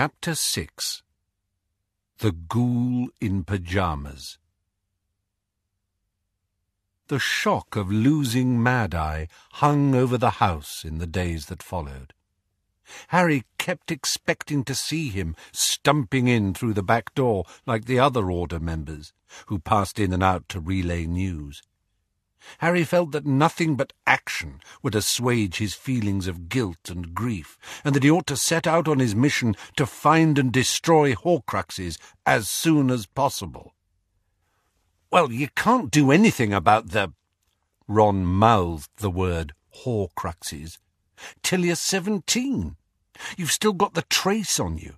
Chapter 6 The Ghoul in Pyjamas The shock of losing Mad-Eye hung over the house in the days that followed. Harry kept expecting to see him stumping in through the back door like the other Order members, who passed in and out to relay news. Harry felt that nothing but action would assuage his feelings of guilt and grief, and that he ought to set out on his mission to find and destroy Horcruxes as soon as possible. Well, you can't do anything about the... Ron mouthed the word Horcruxes. Till you're seventeen. You've still got the trace on you.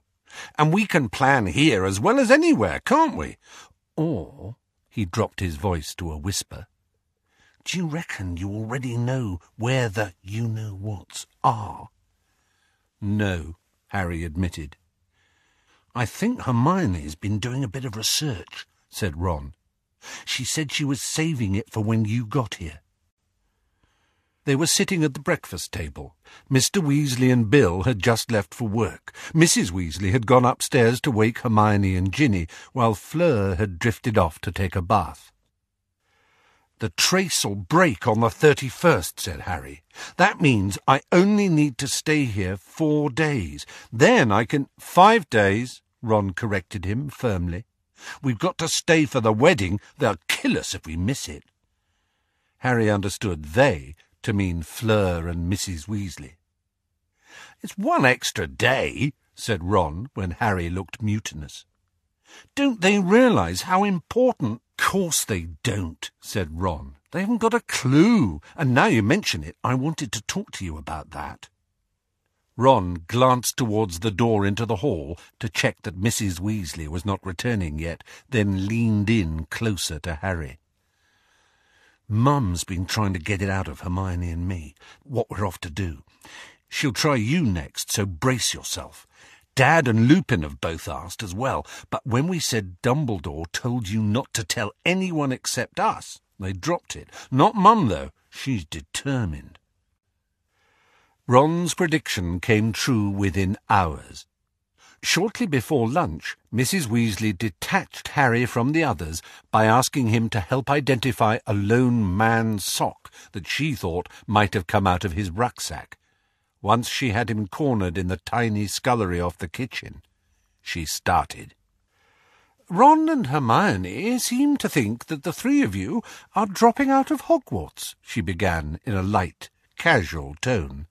And we can plan here as well as anywhere, can't we? Or, he dropped his voice to a whisper, do you reckon you already know where the you-know-whats are? No, Harry admitted. I think Hermione's been doing a bit of research, said Ron. She said she was saving it for when you got here. They were sitting at the breakfast table. Mr. Weasley and Bill had just left for work. Mrs. Weasley had gone upstairs to wake Hermione and Ginny, while Fleur had drifted off to take a bath. The trace'll break on the 31st, said Harry. That means I only need to stay here four days. Then I can... Five days, Ron corrected him firmly. We've got to stay for the wedding. They'll kill us if we miss it. Harry understood they to mean Fleur and Mrs. Weasley. It's one extra day, said Ron when Harry looked mutinous. Don't they realize how important course they don't, said Ron. They haven't got a clue. And now you mention it, I wanted to talk to you about that. Ron glanced towards the door into the hall to check that Mrs. Weasley was not returning yet, then leaned in closer to Harry. Mum's been trying to get it out of Hermione and me, what we're off to do. She'll try you next, so brace yourself. Dad and Lupin have both asked as well, but when we said Dumbledore told you not to tell anyone except us, they dropped it. Not Mum, though. She's determined. Ron's prediction came true within hours. Shortly before lunch, Mrs. Weasley detached Harry from the others by asking him to help identify a lone man's sock that she thought might have come out of his rucksack. Once she had him cornered in the tiny scullery off the kitchen, she started. Ron and Hermione seem to think that the three of you are dropping out of Hogwarts, she began in a light, casual tone.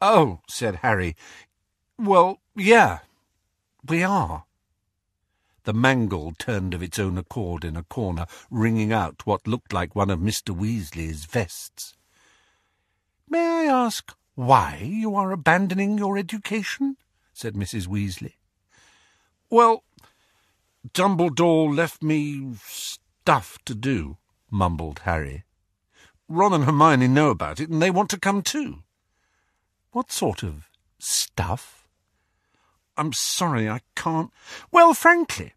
Oh, said Harry. Well, yeah, we are. The mangle turned of its own accord in a corner, wringing out what looked like one of Mr. Weasley's vests. May I ask why you are abandoning your education? said Mrs. Weasley. Well, Dumbledore left me stuff to do, mumbled Harry. Ron and Hermione know about it, and they want to come too. What sort of stuff? I'm sorry, I can't. Well, frankly,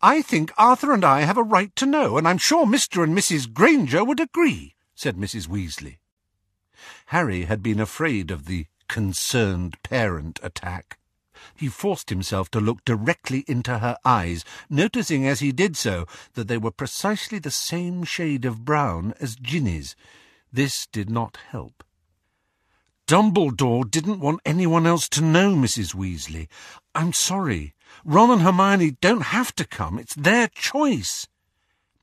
I think Arthur and I have a right to know, and I'm sure Mr. and Mrs. Granger would agree, said Mrs. Weasley. Harry had been afraid of the concerned parent attack. He forced himself to look directly into her eyes, noticing as he did so that they were precisely the same shade of brown as Ginny's. This did not help. Dumbledore didn't want anyone else to know, Mrs. Weasley. I'm sorry. Ron and Hermione don't have to come. It's their choice.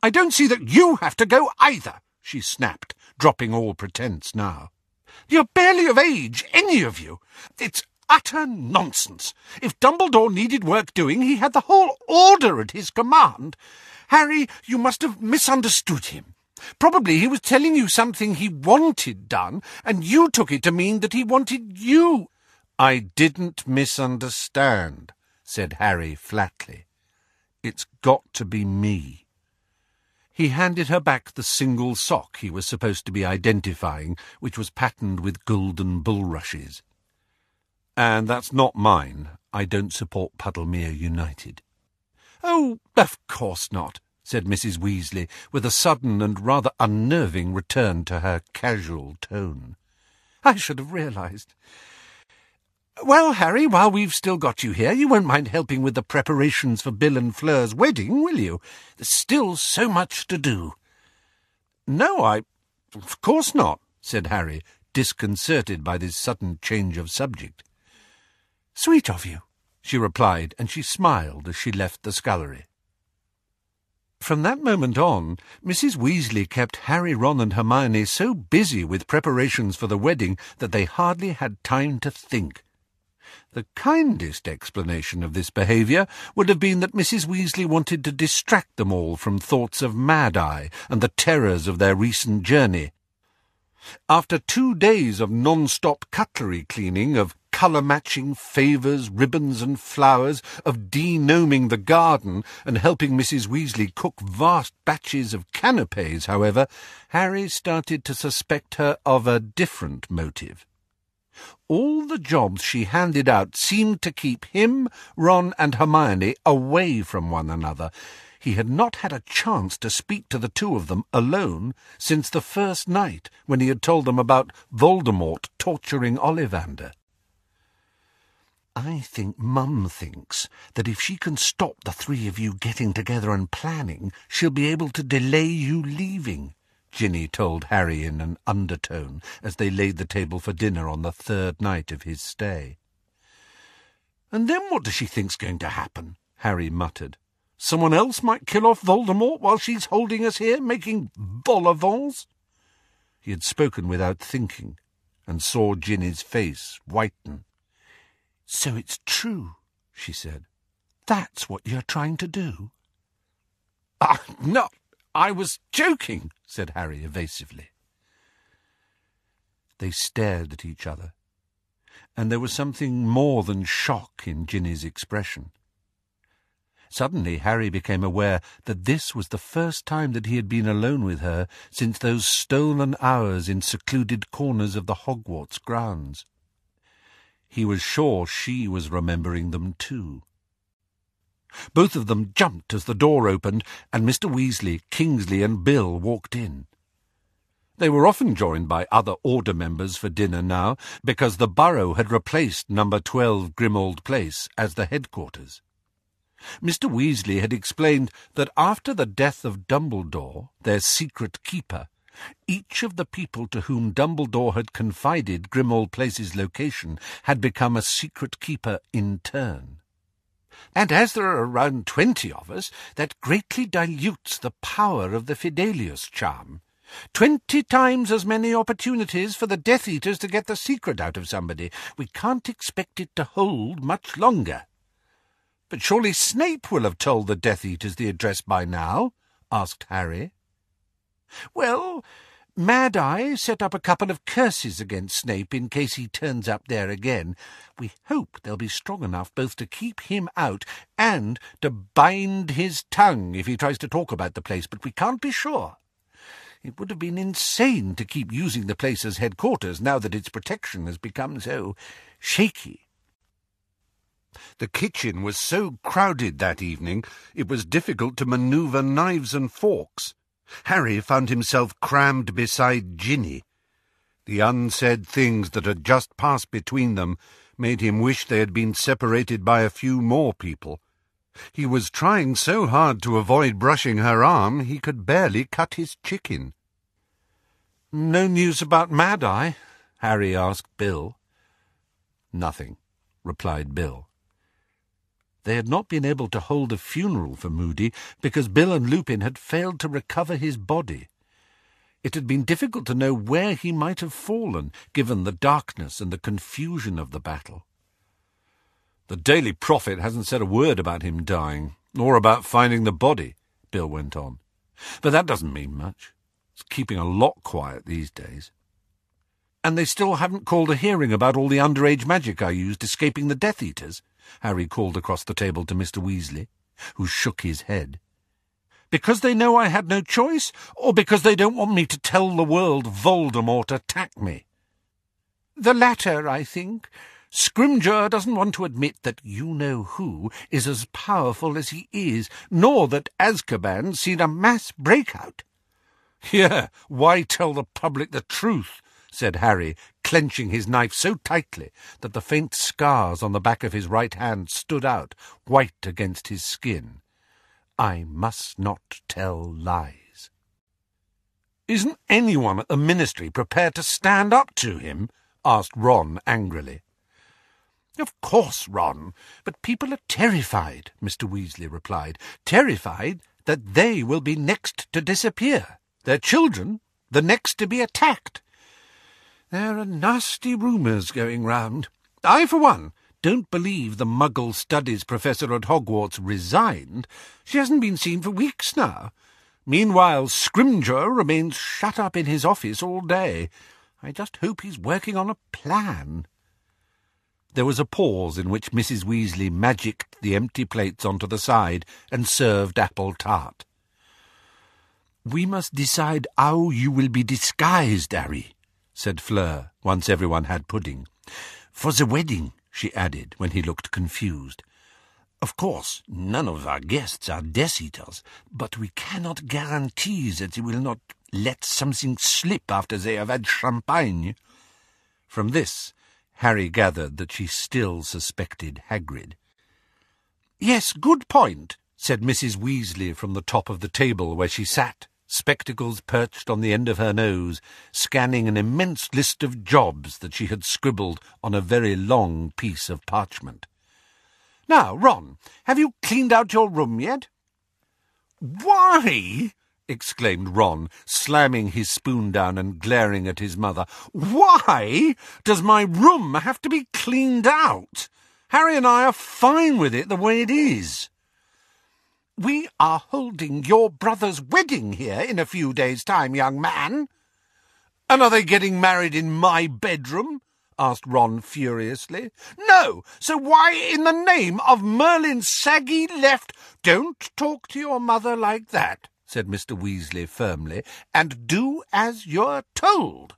I don't see that you have to go either, she snapped, dropping all pretence now. You're barely of age, any of you. It's utter nonsense. If Dumbledore needed work doing, he had the whole order at his command. Harry, you must have misunderstood him. Probably he was telling you something he wanted done, and you took it to mean that he wanted you. I didn't misunderstand, said Harry flatly. It's got to be me. He handed her back the single sock he was supposed to be identifying, which was patterned with golden bulrushes. And that's not mine. I don't support Puddlemere United. Oh, of course not, said Mrs. Weasley, with a sudden and rather unnerving return to her casual tone. I should have realized. Well, Harry, while we've still got you here, you won't mind helping with the preparations for Bill and Fleur's wedding, will you? There's still so much to do. No, I... Of course not, said Harry, disconcerted by this sudden change of subject. Sweet of you, she replied, and she smiled as she left the scullery. From that moment on, Mrs. Weasley kept Harry, Ron, and Hermione so busy with preparations for the wedding that they hardly had time to think. The kindest explanation of this behaviour would have been that Mrs. Weasley wanted to distract them all from thoughts of Mad-Eye and the terrors of their recent journey. After two days of non-stop cutlery cleaning, of colour-matching favours, ribbons and flowers, of de-gnoming the garden, and helping Mrs. Weasley cook vast batches of canapes, however, Harry started to suspect her of a different motive. All the jobs she handed out seemed to keep him, Ron, and Hermione away from one another. He had not had a chance to speak to the two of them alone since the first night when he had told them about Voldemort torturing Ollivander. I think Mum thinks that if she can stop the three of you getting together and planning, she'll be able to delay you leaving, Ginny told Harry in an undertone as they laid the table for dinner on the third night of his stay. And then what does she think's going to happen? Harry muttered. Someone else might kill off Voldemort while she's holding us here, making vol au He had spoken without thinking, and saw Ginny's face whiten. So it's true, she said. That's what you're trying to do? Ah, no, I was joking, said Harry evasively. They stared at each other, and there was something more than shock in Ginny's expression. Suddenly Harry became aware that this was the first time that he had been alone with her since those stolen hours in secluded corners of the Hogwarts grounds. He was sure she was remembering them too. Both of them jumped as the door opened, and Mr. Weasley, Kingsley, and Bill walked in. They were often joined by other Order members for dinner now, because the Burrow had replaced number 12 Grimmauld Place as the headquarters. Mr. Weasley had explained that after the death of Dumbledore, their secret keeper, each of the people to whom Dumbledore had confided Grimmauld Place's location had become a secret keeper in turn. And as there are around twenty of us, that greatly dilutes the power of the Fidelius charm. Twenty times as many opportunities for the Death Eaters to get the secret out of somebody. We can't expect it to hold much longer. But surely Snape will have told the Death Eaters the address by now? asked Harry. Well, Mad Eye set up a couple of curses against Snape in case he turns up there again. We hope they'll be strong enough both to keep him out and to bind his tongue if he tries to talk about the place, but we can't be sure. It would have been insane to keep using the place as headquarters now that its protection has become so shaky. The kitchen was so crowded that evening it was difficult to manoeuvre knives and forks. Harry found himself crammed beside Ginny. The unsaid things that had just passed between them made him wish they had been separated by a few more people. He was trying so hard to avoid brushing her arm he could barely cut his chicken. No news about Mad-Eye? Harry asked Bill. Nothing, replied Bill. They had not been able to hold a funeral for Moody because Bill and Lupin had failed to recover his body. It had been difficult to know where he might have fallen, given the darkness and the confusion of the battle. The Daily Prophet hasn't said a word about him dying, nor about finding the body, Bill went on. But that doesn't mean much. It's keeping a lot quiet these days. And they still haven't called a hearing about all the underage magic I used escaping the Death Eaters? Harry called across the table to Mr. Weasley, who shook his head. Because they know I had no choice, or because they don't want me to tell the world Voldemort attacked me? The latter, I think. Scrimgeour doesn't want to admit that you-know-who is as powerful as he is, nor that Azkaban's seen a mass breakout. Yeah, why tell the public the truth? said Harry, clenching his knife so tightly that the faint scars on the back of his right hand stood out, white against his skin. I must not tell lies. Isn't anyone at the ministry prepared to stand up to him? asked Ron angrily. Of course, Ron, but people are terrified, Mr. Weasley replied. Terrified that they will be next to disappear, their children the next to be attacked. There are nasty rumours going round. I, for one, don't believe the Muggle Studies professor at Hogwarts resigned. She hasn't been seen for weeks now. Meanwhile, Scrimgeour remains shut up in his office all day. I just hope he's working on a plan. There was a pause in which Mrs. Weasley magicked the empty plates onto the side and served apple tart. We must decide how you will be disguised, Harry, said Fleur, once everyone had pudding. For the wedding, she added, when he looked confused. Of course, none of our guests are Death Eaters, but we cannot guarantee that they will not let something slip after they have had champagne. From this, Harry gathered that she still suspected Hagrid. Yes, good point, said Mrs. Weasley from the top of the table where she sat spectacles perched on the end of her nose, scanning an immense list of jobs that she had scribbled on a very long piece of parchment. Now, Ron, have you cleaned out your room yet? Why? exclaimed Ron, slamming his spoon down and glaring at his mother. Why does my room have to be cleaned out? Harry and I are fine with it the way it is. We are holding your brother's wedding here in a few days' time, young man. And are they getting married in my bedroom? asked Ron furiously. No, so why in the name of Merlin's saggy left? Don't talk to your mother like that, said Mr. Weasley firmly, and do as you're told.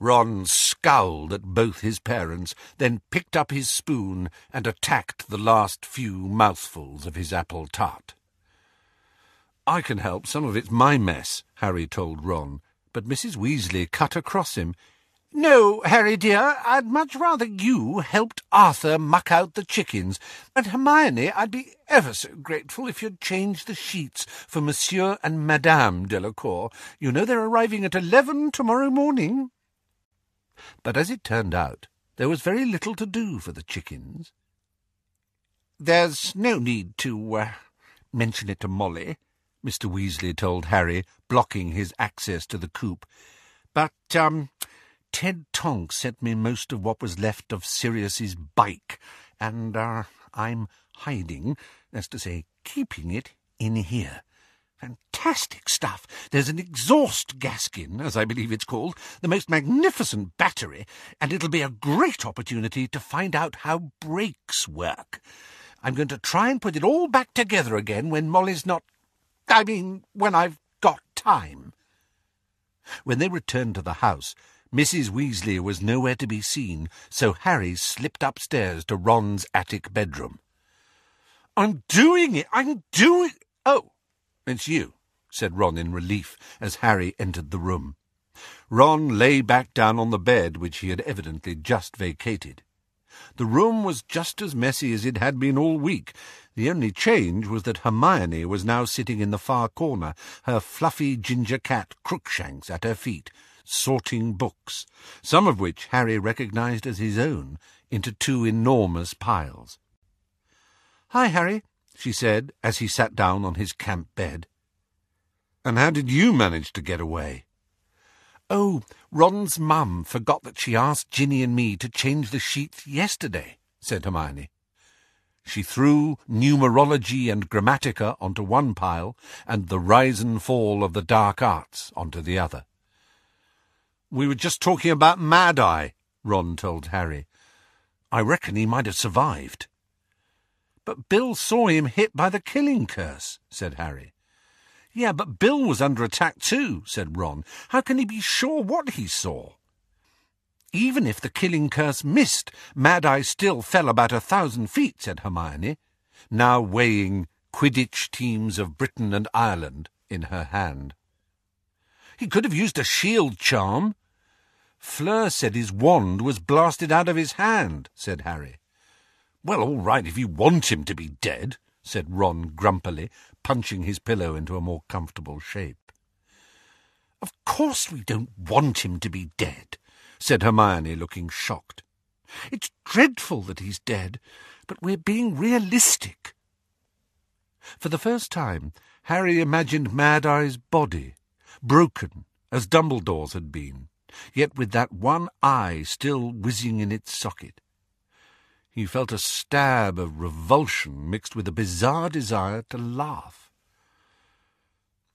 Ron scowled at both his parents, then picked up his spoon and attacked the last few mouthfuls of his apple tart. I can help, some of it's my mess, Harry told Ron, but Mrs. Weasley cut across him. No, Harry dear, I'd much rather you helped Arthur muck out the chickens. And Hermione, I'd be ever so grateful if you'd change the sheets for Monsieur and Madame Delacour. You know they're arriving at eleven tomorrow morning. But as it turned out, there was very little to do for the chickens. There's no need to uh, mention it to Molly, Mr. Weasley told Harry, blocking his access to the coop. But, um, Ted Tonks sent me most of what was left of Sirius's bike, and, uh, I'm hiding, that's to say, keeping it in here. Fantastic stuff. There's an exhaust gaskin, as I believe it's called, the most magnificent battery, and it'll be a great opportunity to find out how brakes work. I'm going to try and put it all back together again when Molly's not... I mean, when I've got time. When they returned to the house, Mrs. Weasley was nowhere to be seen, so Harry slipped upstairs to Ron's attic bedroom. I'm doing it! I'm doing... Oh, it's you, said Ron in relief as Harry entered the room. Ron lay back down on the bed which he had evidently just vacated. The room was just as messy as it had been all week. The only change was that Hermione was now sitting in the far corner, her fluffy ginger cat Crookshanks at her feet, sorting books, some of which Harry recognized as his own, into two enormous piles. Hi, Harry, she said, as he sat down on his camp bed. And how did you manage to get away? Oh, Ron's mum forgot that she asked Ginny and me to change the sheets yesterday, said Hermione. She threw numerology and grammatica onto one pile, and the rise and fall of the dark arts onto the other. We were just talking about Mad Eye, Ron told Harry. I reckon he might have survived. But Bill saw him hit by the killing curse, said Harry. Yeah, but Bill was under attack too, said Ron. How can he be sure what he saw? Even if the killing curse missed, Mad Eye still fell about a thousand feet, said Hermione, now weighing Quidditch teams of Britain and Ireland in her hand. He could have used a shield charm. Fleur said his wand was blasted out of his hand, said Harry. Well, all right, if you want him to be dead, said Ron grumpily, punching his pillow into a more comfortable shape. Of course we don't want him to be dead, said Hermione, looking shocked. It's dreadful that he's dead, but we're being realistic. For the first time, Harry imagined Mad Eye's body, broken as Dumbledore's had been, yet with that one eye still whizzing in its socket. He felt a stab of revulsion mixed with a bizarre desire to laugh.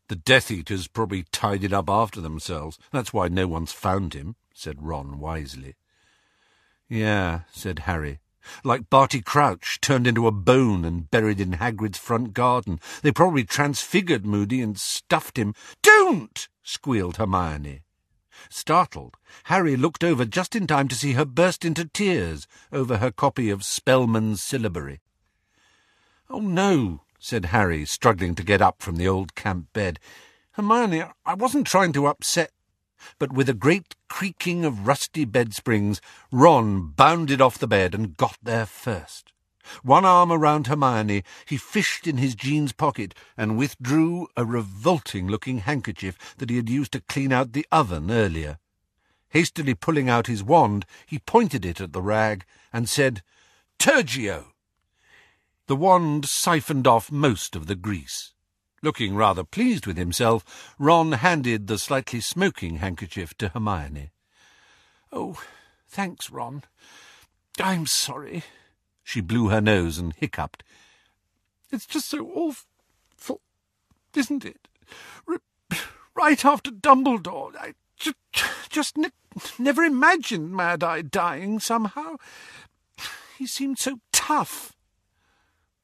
The Death Eaters probably tidied up after themselves. That's why no one's found him, said Ron wisely. Yeah, said Harry. Like Barty Crouch, turned into a bone and buried in Hagrid's front garden. They probably transfigured Moody and stuffed him. Don't! squealed Hermione. Startled, Harry looked over just in time to see her burst into tears over her copy of Spellman's syllabary. Oh, no, said Harry, struggling to get up from the old camp bed. Hermione, I wasn't trying to upset. But with a great creaking of rusty bed springs, Ron bounded off the bed and got there first. One arm around Hermione, he fished in his jeans pocket and withdrew a revolting-looking handkerchief that he had used to clean out the oven earlier. Hastily pulling out his wand, he pointed it at the rag and said, Tergeo! The wand siphoned off most of the grease. Looking rather pleased with himself, Ron handed the slightly smoking handkerchief to Hermione. Oh, thanks, Ron. I'm sorry. She blew her nose and hiccuped. It's just so awful, isn't it? right after Dumbledore, I just, just ne never imagined Mad Eye dying somehow. He seemed so tough.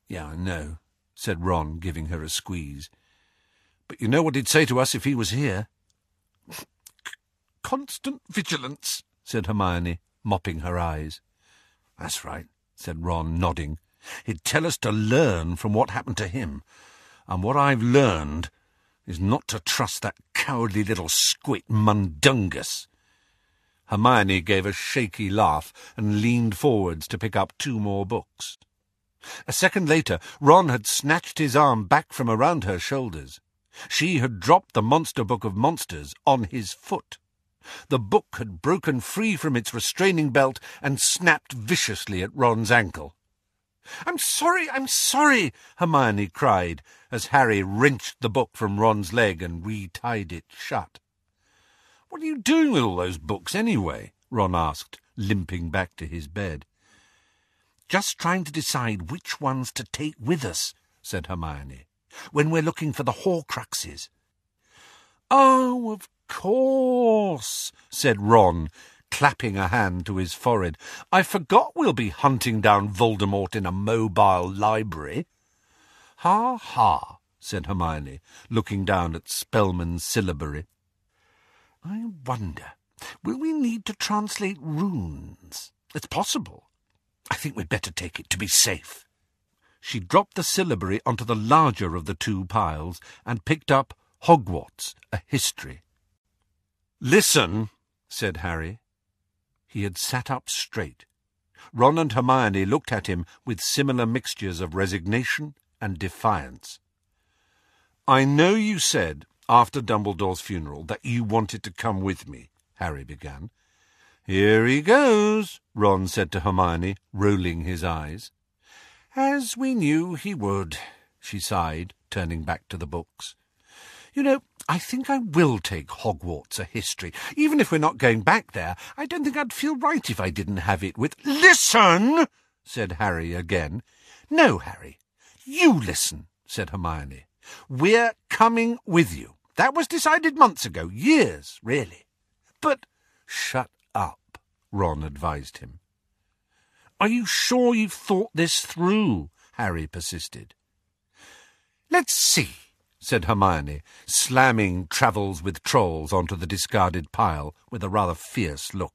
Yeah, I know, said Ron, giving her a squeeze. But you know what he'd say to us if he was here. Constant vigilance, said Hermione, mopping her eyes. That's right, said Ron, nodding. He'd tell us to learn from what happened to him. And what I've learned is not to trust that cowardly little squit Mundungus. Hermione gave a shaky laugh and leaned forwards to pick up two more books. A second later, Ron had snatched his arm back from around her shoulders. She had dropped the Monster Book of Monsters on his foot. The book had broken free from its restraining belt and snapped viciously at Ron's ankle. I'm sorry, I'm sorry, Hermione cried, as Harry wrenched the book from Ron's leg and retied it shut. What are you doing with all those books, anyway? Ron asked, limping back to his bed. Just trying to decide which ones to take with us, said Hermione, when we're looking for the Horcruxes. Oh, of course, said Ron, clapping a hand to his forehead. I forgot we'll be hunting down Voldemort in a mobile library. Ha ha, said Hermione, looking down at Spellman's syllabary. I wonder, will we need to translate runes? It's possible. I think we'd better take it to be safe. She dropped the syllabary onto the larger of the two piles and picked up Hogwarts, a history. Listen, said Harry. He had sat up straight. Ron and Hermione looked at him with similar mixtures of resignation and defiance. I know you said, after Dumbledore's funeral, that you wanted to come with me, Harry began. Here he goes, Ron said to Hermione, rolling his eyes. As we knew he would, she sighed, turning back to the books. You know, I think I will take Hogwarts a history. Even if we're not going back there, I don't think I'd feel right if I didn't have it with... Listen! said Harry again. No, Harry, you listen, said Hermione. We're coming with you. That was decided months ago, years, really. But shut up, Ron advised him. Are you sure you've thought this through? Harry persisted. Let's see, said Hermione, slamming Travels with Trolls onto the discarded pile with a rather fierce look.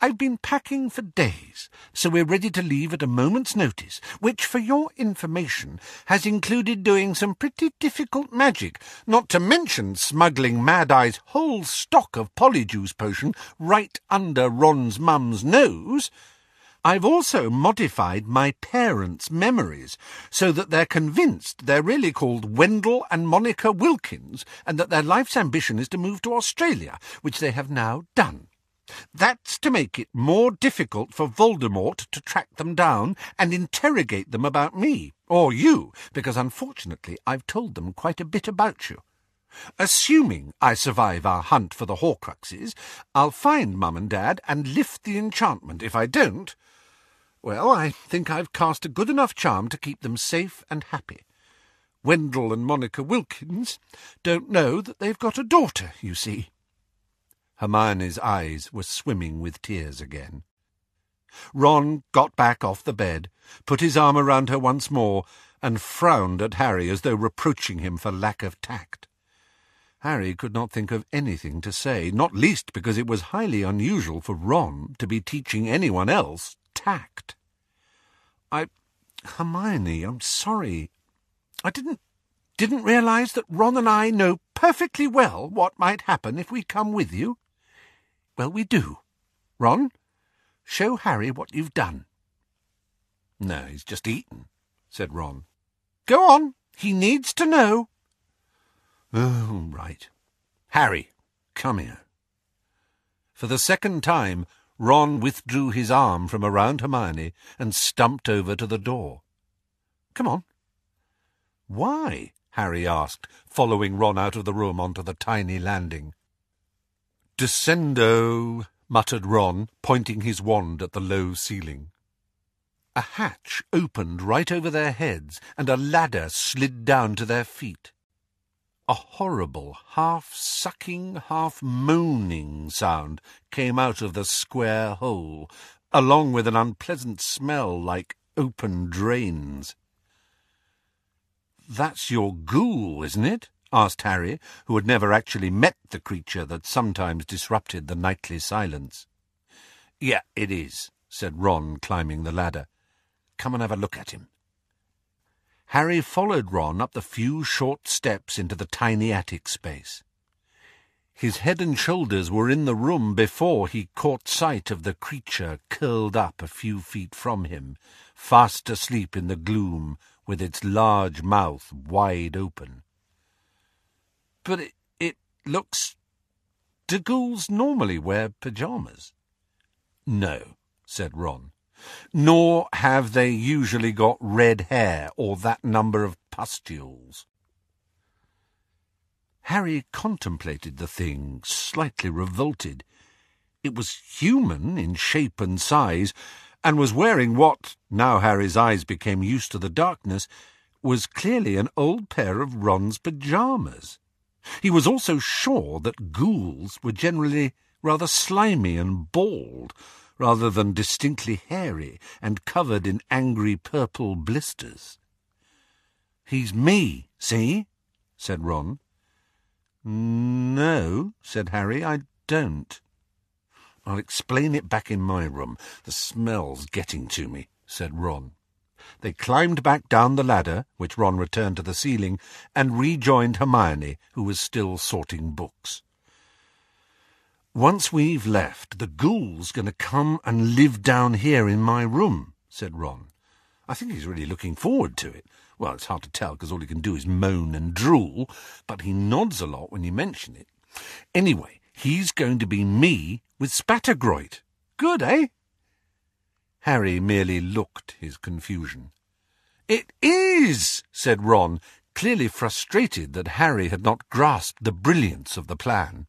I've been packing for days, so we're ready to leave at a moment's notice, which, for your information, has included doing some pretty difficult magic, not to mention smuggling Mad-Eye's whole stock of polyjuice potion right under Ron's mum's nose. I've also modified my parents' memories so that they're convinced they're really called Wendell and Monica Wilkins and that their life's ambition is to move to Australia, which they have now done. That's to make it more difficult for Voldemort to track them down and interrogate them about me, or you, because unfortunately I've told them quite a bit about you. Assuming I survive our hunt for the Horcruxes, I'll find Mum and Dad and lift the enchantment. If I don't, well, I think I've cast a good enough charm to keep them safe and happy. Wendell and Monica Wilkins don't know that they've got a daughter, you see. Hermione's eyes were swimming with tears again. Ron got back off the bed, put his arm around her once more, and frowned at Harry as though reproaching him for lack of tact. Harry could not think of anything to say, not least because it was highly unusual for Ron to be teaching anyone else tact. I... Hermione, I'm sorry. I didn't... didn't realize that Ron and I know perfectly well what might happen if we come with you. Well, we do. Ron, show Harry what you've done. No, he's just eaten, said Ron. Go on. He needs to know. Oh, right. Harry, come here. For the second time, Ron withdrew his arm from around Hermione and stumped over to the door. Come on. Why? Harry asked, following Ron out of the room onto the tiny landing. Descendo, muttered Ron, pointing his wand at the low ceiling. A hatch opened right over their heads, and a ladder slid down to their feet. A horrible, half-sucking, half-moaning sound came out of the square hole, along with an unpleasant smell like open drains. That's your ghoul, isn't it? asked Harry, who had never actually met the creature that sometimes disrupted the nightly silence. Yeah, it is, said Ron, climbing the ladder. Come and have a look at him. Harry followed Ron up the few short steps into the tiny attic space. His head and shoulders were in the room before he caught sight of the creature curled up a few feet from him, fast asleep in the gloom, with its large mouth wide open. But it, it looks... Do ghouls normally wear pyjamas? No, said Ron. Nor have they usually got red hair or that number of pustules. Harry contemplated the thing, slightly revolted. It was human in shape and size, and was wearing what, now Harry's eyes became used to the darkness, was clearly an old pair of Ron's pyjamas. He was also sure that ghouls were generally rather slimy and bald, rather than distinctly hairy and covered in angry purple blisters. He's me, see? said Ron. No, said Harry, I don't. I'll explain it back in my room. The smell's getting to me, said Ron. They climbed back down the ladder, which Ron returned to the ceiling, and rejoined Hermione, who was still sorting books. Once we've left, the ghoul's going to come and live down here in my room, said Ron. I think he's really looking forward to it. Well, it's hard to tell because all he can do is moan and drool, but he nods a lot when you mention it. Anyway, he's going to be me with Spattergroit. Good, eh? Harry merely looked his confusion. It is, said Ron, clearly frustrated that Harry had not grasped the brilliance of the plan.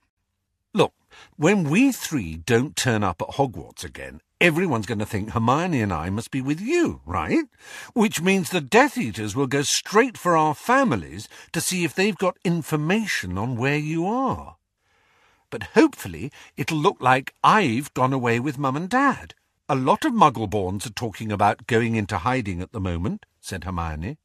When we three don't turn up at Hogwarts again, everyone's going to think Hermione and I must be with you, right? Which means the Death Eaters will go straight for our families to see if they've got information on where you are. But hopefully it'll look like I've gone away with Mum and Dad. A lot of Muggleborns are talking about going into hiding at the moment, said Hermione.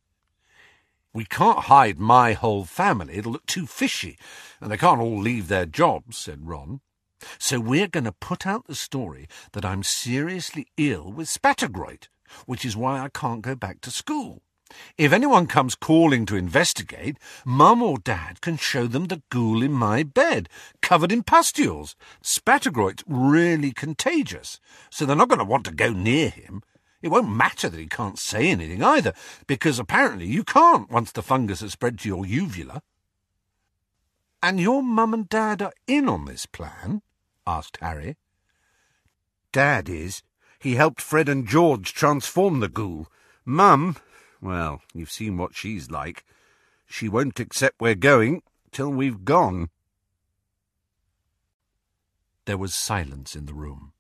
We can't hide my whole family. It'll look too fishy, and they can't all leave their jobs, said Ron. So we're going to put out the story that I'm seriously ill with spattergroit, which is why I can't go back to school. If anyone comes calling to investigate, Mum or Dad can show them the ghoul in my bed, covered in pustules. Spattergroit's really contagious, so they're not going to want to go near him. It won't matter that he can't say anything either, because apparently you can't once the fungus has spread to your uvula. And your mum and dad are in on this plan? asked Harry. Dad is. He helped Fred and George transform the ghoul. Mum, well, you've seen what she's like. She won't accept we're going till we've gone. There was silence in the room,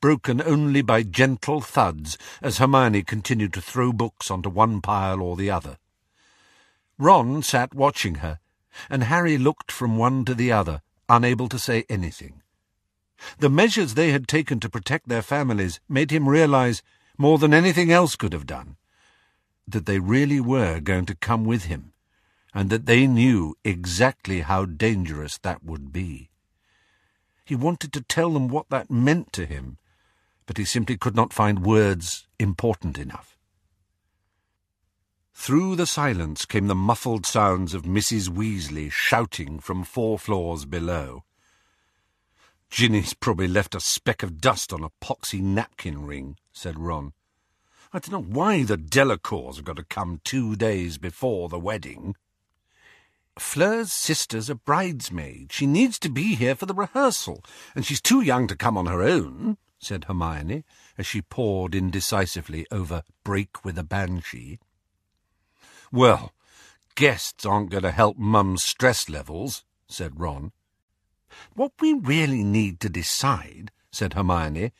broken only by gentle thuds as Hermione continued to throw books onto one pile or the other. Ron sat watching her, and Harry looked from one to the other, unable to say anything. The measures they had taken to protect their families made him realize, more than anything else could have done, that they really were going to come with him, and that they knew exactly how dangerous that would be. He wanted to tell them what that meant to him, but he simply could not find words important enough. Through the silence came the muffled sounds of Mrs. Weasley shouting from four floors below. Ginny's probably left a speck of dust on a poxy napkin ring, said Ron. I don't know why the Delacours have got to come two days before the wedding. Fleur's sister's a bridesmaid. She needs to be here for the rehearsal, and she's too young to come on her own, said Hermione, as she pored indecisively over Break with a Banshee. Well, guests aren't going to help Mum's stress levels, said Ron. What we really need to decide, said Hermione,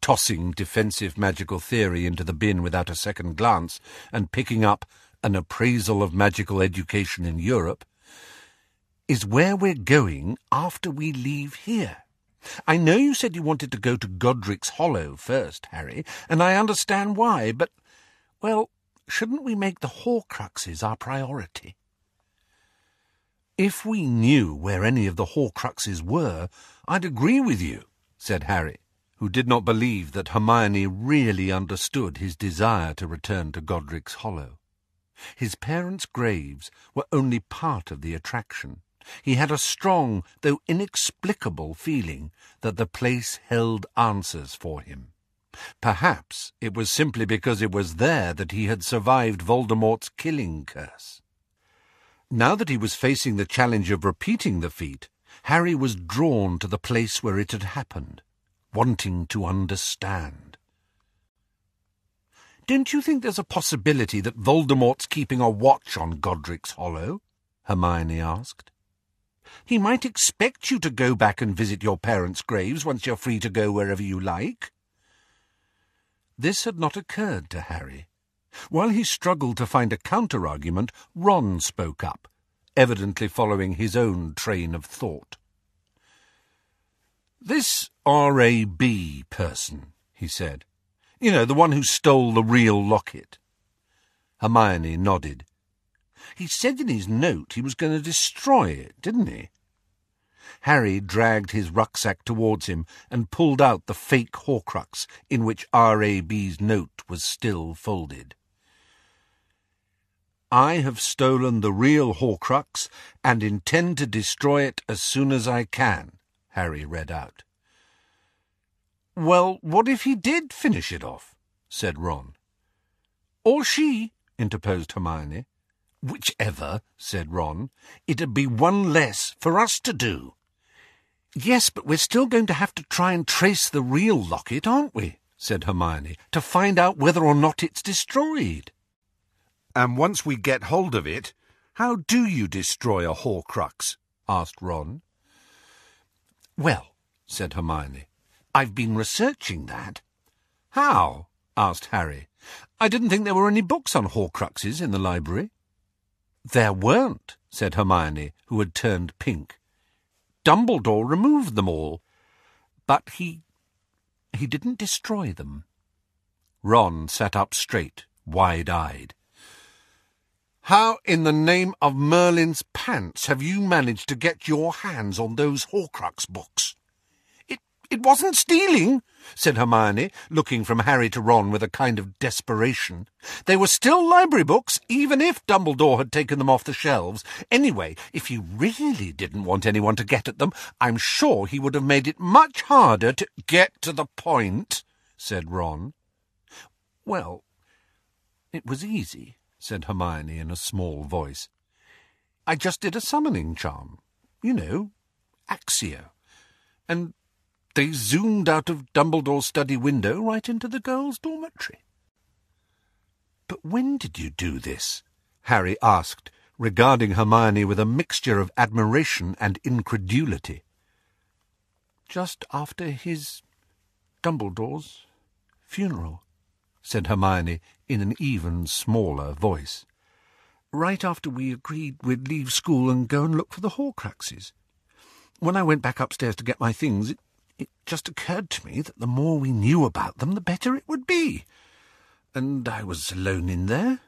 tossing defensive magical theory into the bin without a second glance and picking up an appraisal of magical education in Europe, is where we're going after we leave here. I know you said you wanted to go to Godric's Hollow first, Harry, and I understand why, but, well, shouldn't we make the Horcruxes our priority? If we knew where any of the Horcruxes were, I'd agree with you, said Harry who did not believe that Hermione really understood his desire to return to Godric's Hollow. His parents' graves were only part of the attraction. He had a strong, though inexplicable, feeling that the place held answers for him. Perhaps it was simply because it was there that he had survived Voldemort's killing curse. Now that he was facing the challenge of repeating the feat, Harry was drawn to the place where it had happened wanting to understand. Don't you think there's a possibility that Voldemort's keeping a watch on Godric's Hollow? Hermione asked. He might expect you to go back and visit your parents' graves once you're free to go wherever you like. This had not occurred to Harry. While he struggled to find a counter-argument, Ron spoke up, evidently following his own train of thought. This R.A.B. person, he said. You know, the one who stole the real locket. Hermione nodded. He said in his note he was going to destroy it, didn't he? Harry dragged his rucksack towards him and pulled out the fake Horcrux in which R.A.B.'s note was still folded. I have stolen the real Horcrux and intend to destroy it as soon as I can, Harry read out. Well, what if he did finish it off? said Ron. Or she, interposed Hermione. Whichever, said Ron. It'd be one less for us to do. Yes, but we're still going to have to try and trace the real locket, aren't we? said Hermione, to find out whether or not it's destroyed. And once we get hold of it, how do you destroy a Horcrux? asked Ron. Well, said Hermione, I've been researching that. How? asked Harry. I didn't think there were any books on Horcruxes in the library. There weren't, said Hermione, who had turned pink. Dumbledore removed them all. But he... he didn't destroy them. Ron sat up straight, wide-eyed. How in the name of Merlin's pants have you managed to get your hands on those Horcrux books? It wasn't stealing, said Hermione, looking from Harry to Ron with a kind of desperation. They were still library books, even if Dumbledore had taken them off the shelves. Anyway, if he really didn't want anyone to get at them, I'm sure he would have made it much harder to get to the point, said Ron. Well, it was easy, said Hermione in a small voice. I just did a summoning charm. You know, Accio. And they zoomed out of Dumbledore's study window right into the girls' dormitory. But when did you do this? Harry asked, regarding Hermione with a mixture of admiration and incredulity. Just after his Dumbledore's funeral, said Hermione in an even smaller voice. Right after we agreed we'd leave school and go and look for the Horcruxes. When I went back upstairs to get my things, it, it just occurred to me that the more we knew about them, the better it would be. And I was alone in there.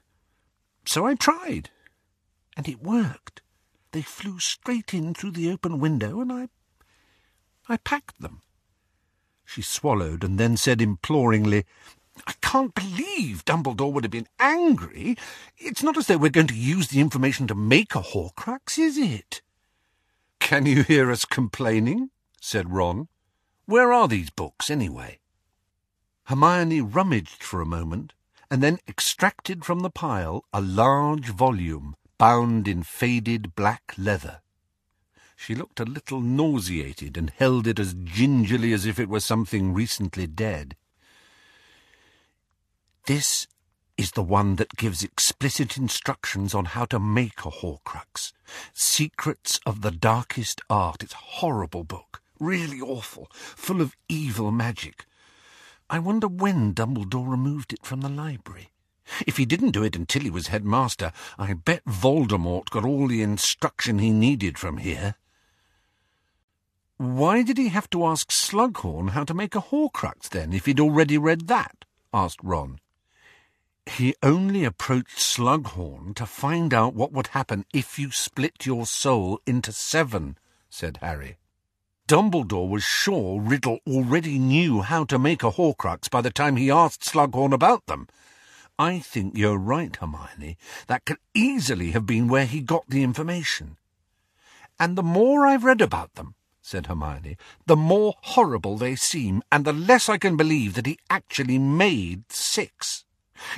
So I tried. And it worked. They flew straight in through the open window, and I. I packed them. She swallowed and then said imploringly, I can't believe Dumbledore would have been angry. It's not as though we're going to use the information to make a Horcrux, is it? Can you hear us complaining? said Ron. Where are these books, anyway? Hermione rummaged for a moment, and then extracted from the pile a large volume bound in faded black leather. She looked a little nauseated and held it as gingerly as if it were something recently dead. This is the one that gives explicit instructions on how to make a Horcrux. Secrets of the Darkest Art. It's a horrible book. Really awful. Full of evil magic. I wonder when Dumbledore removed it from the library. If he didn't do it until he was headmaster, I bet Voldemort got all the instruction he needed from here. Why did he have to ask Slughorn how to make a Horcrux, then, if he'd already read that? asked Ron. He only approached Slughorn to find out what would happen if you split your soul into seven, said Harry. Dumbledore was sure Riddle already knew how to make a Horcrux by the time he asked Slughorn about them. I think you're right, Hermione. That could easily have been where he got the information. And the more I've read about them, said Hermione, the more horrible they seem, and the less I can believe that he actually made six.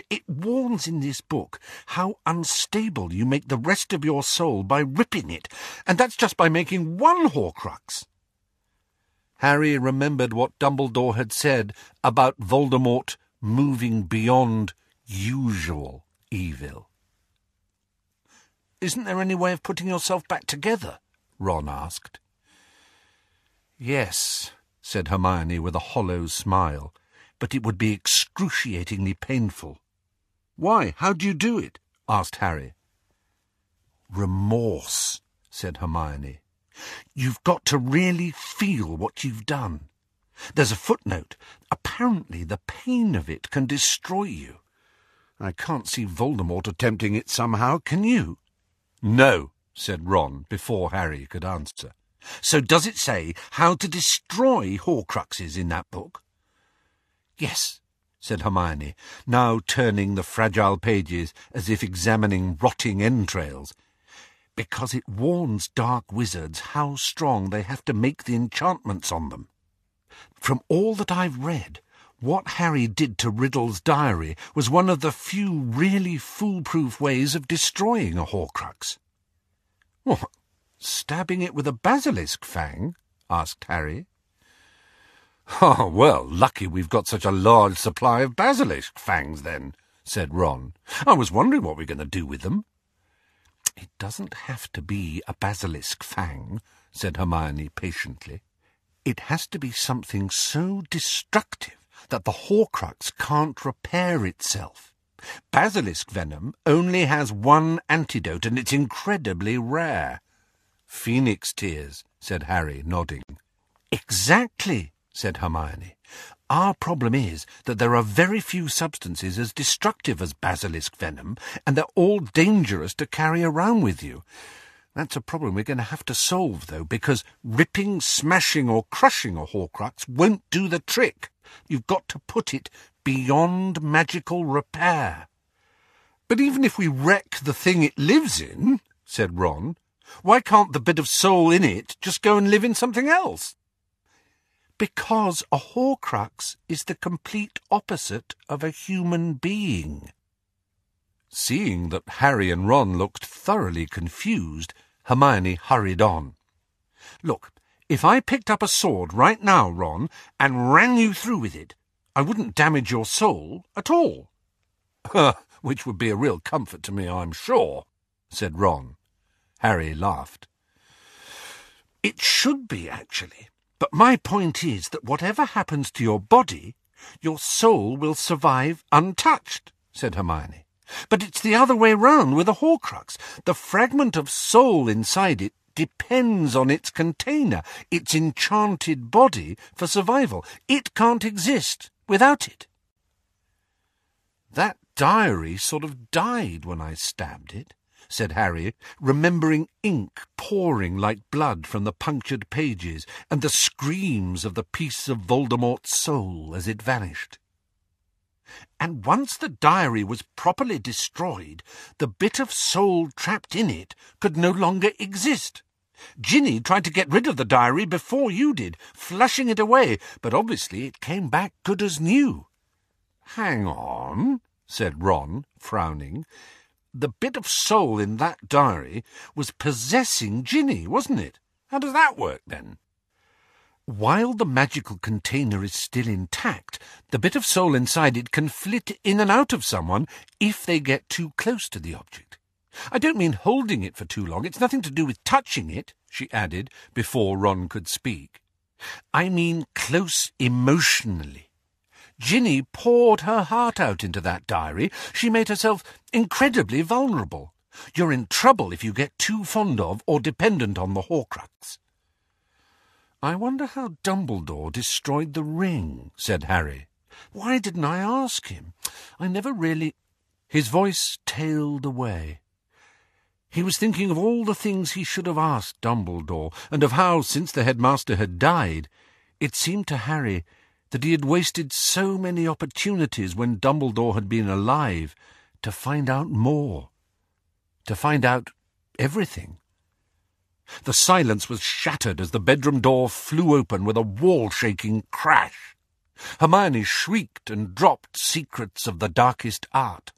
It warns in this book how unstable you make the rest of your soul by ripping it, and that's just by making one Horcrux. Harry remembered what Dumbledore had said about Voldemort moving beyond usual evil. Isn't there any way of putting yourself back together? Ron asked. Yes, said Hermione with a hollow smile but it would be excruciatingly painful. Why, how do you do it? asked Harry. Remorse, said Hermione. You've got to really feel what you've done. There's a footnote. Apparently the pain of it can destroy you. I can't see Voldemort attempting it somehow, can you? No, said Ron, before Harry could answer. So does it say how to destroy Horcruxes in that book? Yes, said Hermione, now turning the fragile pages as if examining rotting entrails. Because it warns dark wizards how strong they have to make the enchantments on them. From all that I've read, what Harry did to Riddle's diary was one of the few really foolproof ways of destroying a Horcrux. What, stabbing it with a basilisk fang? asked Harry. Oh, well, lucky we've got such a large supply of basilisk fangs, then, said Ron. I was wondering what we're going to do with them. It doesn't have to be a basilisk fang, said Hermione patiently. It has to be something so destructive that the Horcrux can't repair itself. Basilisk venom only has one antidote, and it's incredibly rare. Phoenix tears, said Harry, nodding. Exactly, said Hermione. Our problem is that there are very few substances as destructive as basilisk venom, and they're all dangerous to carry around with you. That's a problem we're going to have to solve, though, because ripping, smashing, or crushing a Horcrux won't do the trick. You've got to put it beyond magical repair. But even if we wreck the thing it lives in, said Ron, why can't the bit of soul in it just go and live in something else? Because a Horcrux is the complete opposite of a human being. Seeing that Harry and Ron looked thoroughly confused, Hermione hurried on. Look, if I picked up a sword right now, Ron, and ran you through with it, I wouldn't damage your soul at all. Which would be a real comfort to me, I'm sure, said Ron. Harry laughed. It should be, actually. But my point is that whatever happens to your body, your soul will survive untouched, said Hermione. But it's the other way round with a Horcrux. The fragment of soul inside it depends on its container, its enchanted body, for survival. It can't exist without it. That diary sort of died when I stabbed it, said Harry, remembering ink pouring like blood from the punctured pages and the screams of the piece of Voldemort's soul as it vanished. And once the diary was properly destroyed, the bit of soul trapped in it could no longer exist. Ginny tried to get rid of the diary before you did, flushing it away, but obviously it came back good as new. Hang on, said Ron, frowning. The bit of soul in that diary was possessing Ginny, wasn't it? How does that work, then? While the magical container is still intact, the bit of soul inside it can flit in and out of someone if they get too close to the object. I don't mean holding it for too long. It's nothing to do with touching it, she added, before Ron could speak. I mean close emotionally. Ginny poured her heart out into that diary. She made herself incredibly vulnerable. You're in trouble if you get too fond of or dependent on the Horcrux. I wonder how Dumbledore destroyed the ring, said Harry. Why didn't I ask him? I never really. His voice tailed away. He was thinking of all the things he should have asked Dumbledore, and of how, since the headmaster had died, it seemed to Harry that he had wasted so many opportunities when Dumbledore had been alive to find out more, to find out everything. The silence was shattered as the bedroom door flew open with a wall-shaking crash. Hermione shrieked and dropped secrets of the darkest art.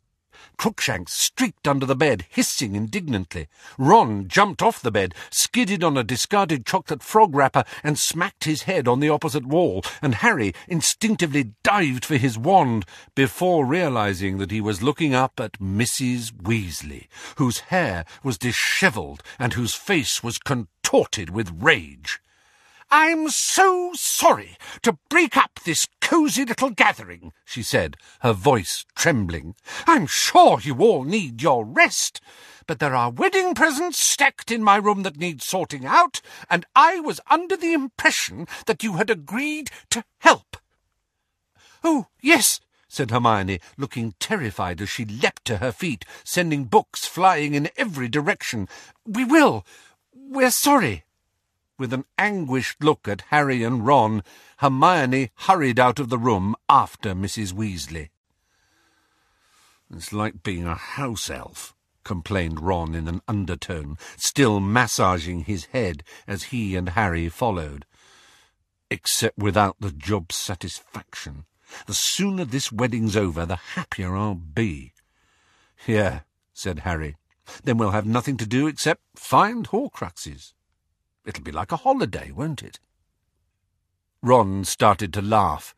Crookshanks streaked under the bed, hissing indignantly. Ron jumped off the bed, skidded on a discarded chocolate frog wrapper, and smacked his head on the opposite wall, and Harry instinctively dived for his wand before realizing that he was looking up at Mrs. Weasley, whose hair was dishevelled and whose face was contorted with rage. I'm so sorry to break up this cosy little gathering, she said, her voice trembling. I'm sure you all need your rest, but there are wedding presents stacked in my room that need sorting out, and I was under the impression that you had agreed to help. Oh, yes, said Hermione, looking terrified as she leapt to her feet, sending books flying in every direction. We will. We're sorry. With an anguished look at Harry and Ron, Hermione hurried out of the room after Mrs. Weasley. It's like being a house elf, complained Ron in an undertone, still massaging his head as he and Harry followed. Except without the job's satisfaction. The sooner this wedding's over, the happier I'll be. Yeah, said Harry. Then we'll have nothing to do except find Horcruxes. It'll be like a holiday, won't it? Ron started to laugh,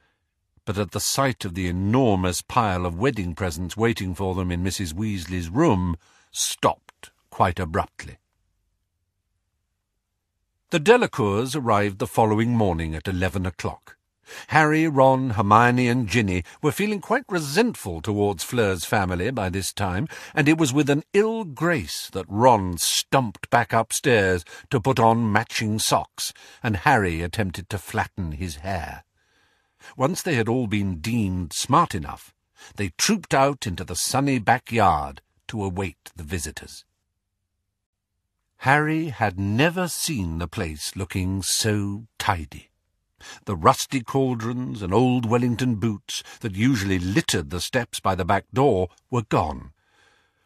but at the sight of the enormous pile of wedding presents waiting for them in Mrs. Weasley's room, stopped quite abruptly. The Delacours arrived the following morning at eleven o'clock. Harry, Ron, Hermione, and Ginny were feeling quite resentful towards Fleur's family by this time, and it was with an ill grace that Ron stumped back upstairs to put on matching socks, and Harry attempted to flatten his hair. Once they had all been deemed smart enough, they trooped out into the sunny backyard to await the visitors. Harry had never seen the place looking so tidy. The rusty cauldrons and old Wellington boots that usually littered the steps by the back door were gone,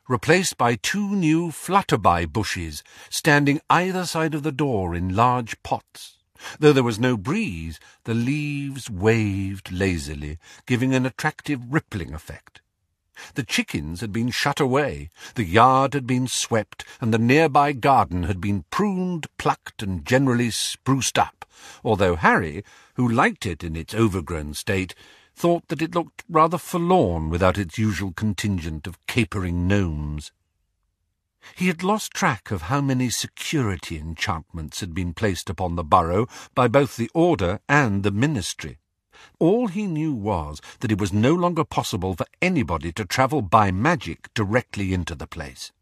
replaced by two new flutterby bushes standing either side of the door in large pots. Though there was no breeze, the leaves waved lazily, giving an attractive rippling effect. The chickens had been shut away, the yard had been swept, and the nearby garden had been pruned, plucked, and generally spruced up, although Harry, who liked it in its overgrown state, thought that it looked rather forlorn without its usual contingent of capering gnomes. He had lost track of how many security enchantments had been placed upon the Burrow by both the Order and the Ministry. All he knew was that it was no longer possible for anybody to travel by magic directly into the place.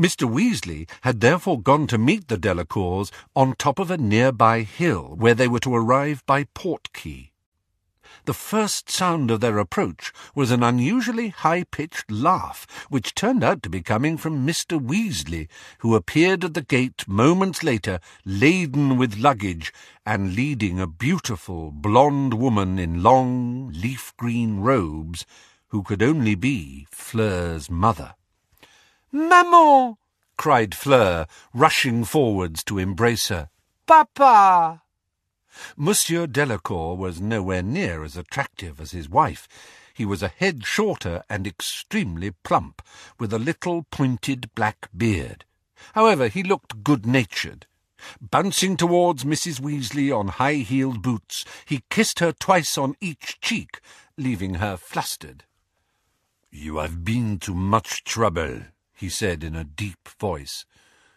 Mr. Weasley had therefore gone to meet the Delacours on top of a nearby hill, where they were to arrive by Portkey. The first sound of their approach was an unusually high-pitched laugh, which turned out to be coming from Mr. Weasley, who appeared at the gate moments later, laden with luggage, and leading a beautiful blonde woman in long leaf-green robes, who could only be Fleur's mother. Maman! cried Fleur, rushing forwards to embrace her. Papa! Monsieur Delacour was nowhere near as attractive as his wife. He was a head shorter and extremely plump, with a little pointed black beard. However, he looked good-natured. Bouncing towards Mrs. Weasley on high-heeled boots, he kissed her twice on each cheek, leaving her flustered. You have been to much trouble, he said in a deep voice.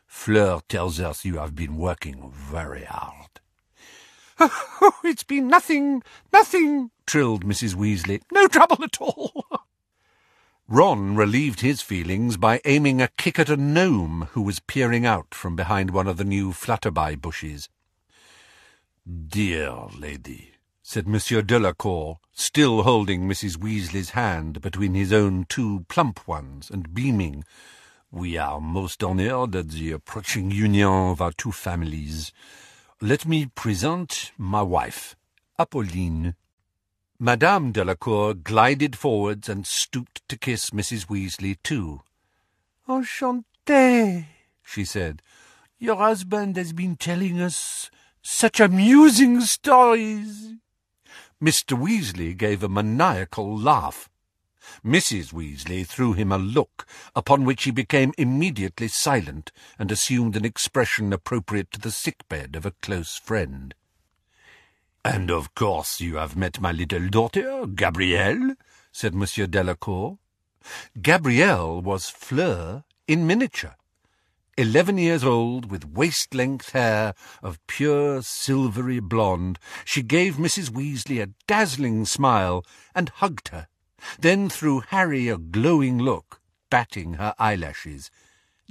Fleur tells us you have been working very hard. Oh, it's been nothing, nothing, trilled Mrs. Weasley. No trouble at all. Ron relieved his feelings by aiming a kick at a gnome who was peering out from behind one of the new flutterby bushes. Dear lady, said Monsieur Delacour, still holding Mrs. Weasley's hand between his own two plump ones and beaming, we are most honoured at the approaching union of our two families. Let me present my wife, Apolline. Madame Delacour glided forwards and stooped to kiss Mrs. Weasley too. Enchantée, she said. Your husband has been telling us such amusing stories. Mr. Weasley gave a maniacal laugh. Mrs. Weasley threw him a look, upon which he became immediately silent, and assumed an expression appropriate to the sick-bed of a close friend. And of course you have met my little daughter, Gabrielle, said Monsieur Delacour. Gabrielle was Fleur in miniature. Eleven years old, with waist-length hair of pure silvery blonde, she gave Mrs. Weasley a dazzling smile and hugged her then threw Harry a glowing look, batting her eyelashes.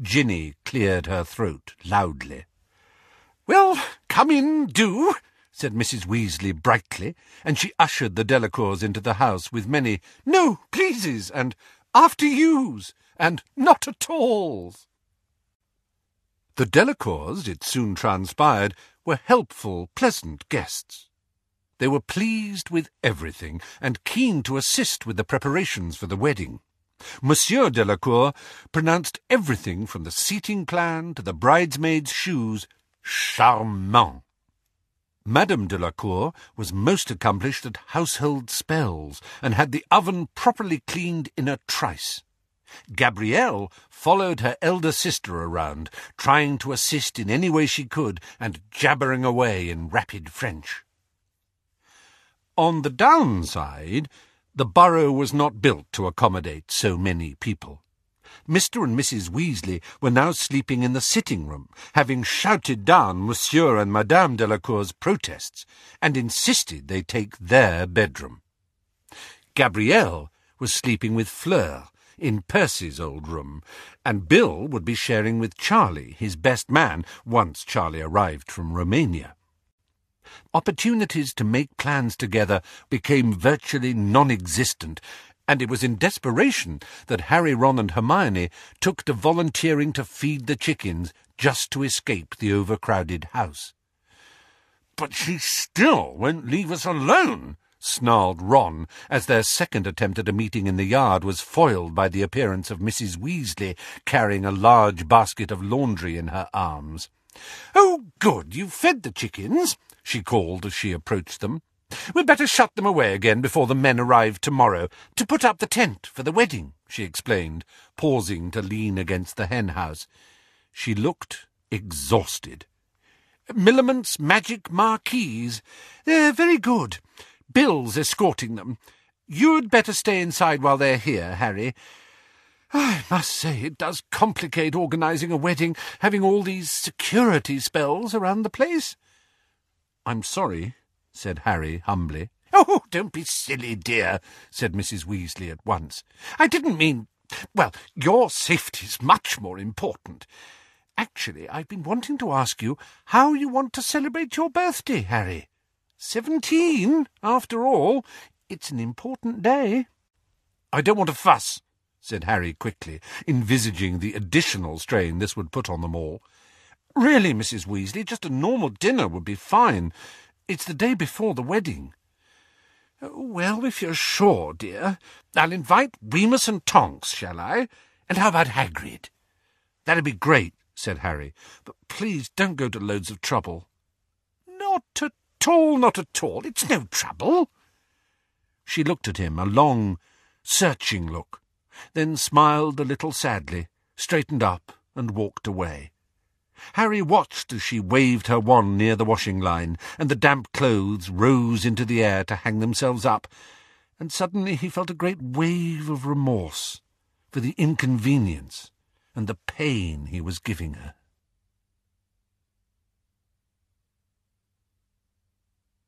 Ginny cleared her throat loudly. Well, come in, do, said Mrs. Weasley brightly, and she ushered the Delacours into the house with many no pleases and after yous and not at alls. The Delacours, it soon transpired, were helpful, pleasant guests. They were pleased with everything, and keen to assist with the preparations for the wedding. Monsieur Delacour pronounced everything from the seating plan to the bridesmaids' shoes charmant. Madame Delacour was most accomplished at household spells, and had the oven properly cleaned in a trice. Gabrielle followed her elder sister around, trying to assist in any way she could, and jabbering away in rapid French. On the downside, the Burrow was not built to accommodate so many people. Mr. and Mrs. Weasley were now sleeping in the sitting-room, having shouted down Monsieur and Madame Delacour's protests, and insisted they take their bedroom. Gabrielle was sleeping with Fleur in Percy's old room, and Bill would be sharing with Charlie, his best man, once Charlie arrived from Romania opportunities to make plans together became virtually non-existent, and it was in desperation that Harry, Ron, and Hermione took to volunteering to feed the chickens just to escape the overcrowded house. But she still won't leave us alone, snarled Ron, as their second attempt at a meeting in the yard was foiled by the appearance of Mrs. Weasley carrying a large basket of laundry in her arms. Oh, good, you've fed the chickens, she called as she approached them. We'd better shut them away again before the men arrive tomorrow, to put up the tent for the wedding, she explained, pausing to lean against the hen house. She looked exhausted. Millamant's magic marquees. They're very good. Bill's escorting them. You'd better stay inside while they're here, Harry. I must say it does complicate organising a wedding, having all these security spells around the place. I'm sorry, said Harry humbly. Oh, don't be silly, dear, said Mrs. Weasley at once. I didn't mean... Well, your safety's much more important. Actually, I've been wanting to ask you how you want to celebrate your birthday, Harry. Seventeen, after all. It's an important day. I don't want to fuss, said Harry quickly, envisaging the additional strain this would put on them all. Really, Mrs. Weasley, just a normal dinner would be fine. It's the day before the wedding. Well, if you're sure, dear, I'll invite Remus and Tonks, shall I? And how about Hagrid? That'd be great, said Harry, but please don't go to loads of trouble. Not at all, not at all. It's no trouble. She looked at him, a long, searching look, then smiled a little sadly, straightened up, and walked away. Harry watched as she waved her wand near the washing line, and the damp clothes rose into the air to hang themselves up, and suddenly he felt a great wave of remorse for the inconvenience and the pain he was giving her.